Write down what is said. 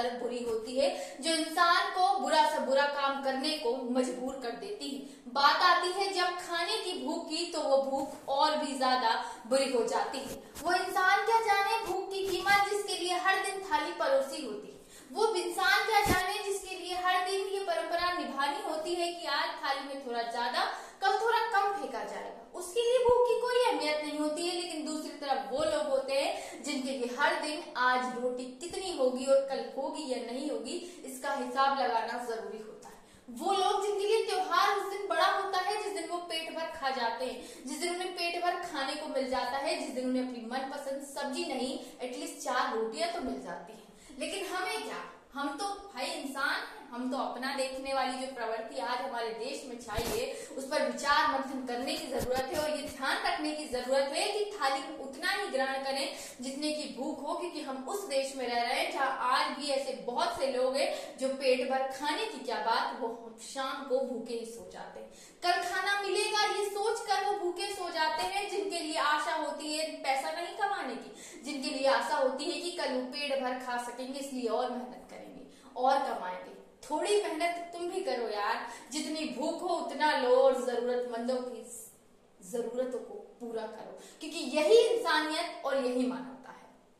ज़्यादातर बुरी होती है, जो इंसान को बुरा से बुरा काम करने को मजबूर कर देती है। बात आती है, जब खाने की भूख की तो वो भूख और भी ज़्यादा बुरी हो जाती है। वो इंसान क्या जाने, भूख की कीमत जिसके लिए हर दिन थाली परोसी होती है। वो इंसान क्या जाने, जिसके लिए हर दिन ये परंपरा निभानी होती है कि आज थाली में थोड़ा ज़्यादा कल थोड़ा कम फेंका जाएगा उसके लिए भूख की कोई अहमियत नहीं होती है लेकिन दूसरी तरफ़ वो लोग होते जिनके लिए हर दिन आज रोटी कितनी होगी और कल होगी या नहीं होगी, इसका हिसाब लगाना ज़रूरी होता है। वो लोग जिनके लिए त्योहार उस दिन बड़ा होता है, जिस दिन वो पेट भर खा जाते हैं, जिस दिन उन्हें पेट भर खाने को मिल जाता है, जिस दिन उन्हें अपनी मनपसंद सब्ज़ी नहीं एटलीस्ट चार रोटियाँ तो मिल जाती है। लेकिन हमें क्या? हम तो भाई इंसान हम तो अपना देखने वाली जो प्रवृत्ति आज हमारे देश में छाई है, उस पर विचार करने की ज़रूरत है और ये ध्यान रखने की ज़रूरत है कि थाली में उतना ही ग्रहण करें जितने की भूख हो, क्योंकि हम उस देश में रह रहे हैं जहाँ आज भी ऐसे बहुत से लोग हैं जो पेट भर खाने की क्या बात, वो शाम को भूखे ही सो जाते हैं। कल खाना मिलेगा ये सोच कर वो भूखे सो जाते हैं, जिनके लिए आशा होती है पैसा नहीं कमाने की, जिनके लिए आशा होती है कि कल वो पेट भर खा सकेंगे, इसलिए और मेहनत करेंगे, और कमाएँगे। थोड़ी मेहनत तुम भी करो यार, जितनी उतना लो और जरूरतमंदों की जरूरतों को पूरा करो। क्योंकि यही इंसानियत और यही मानव।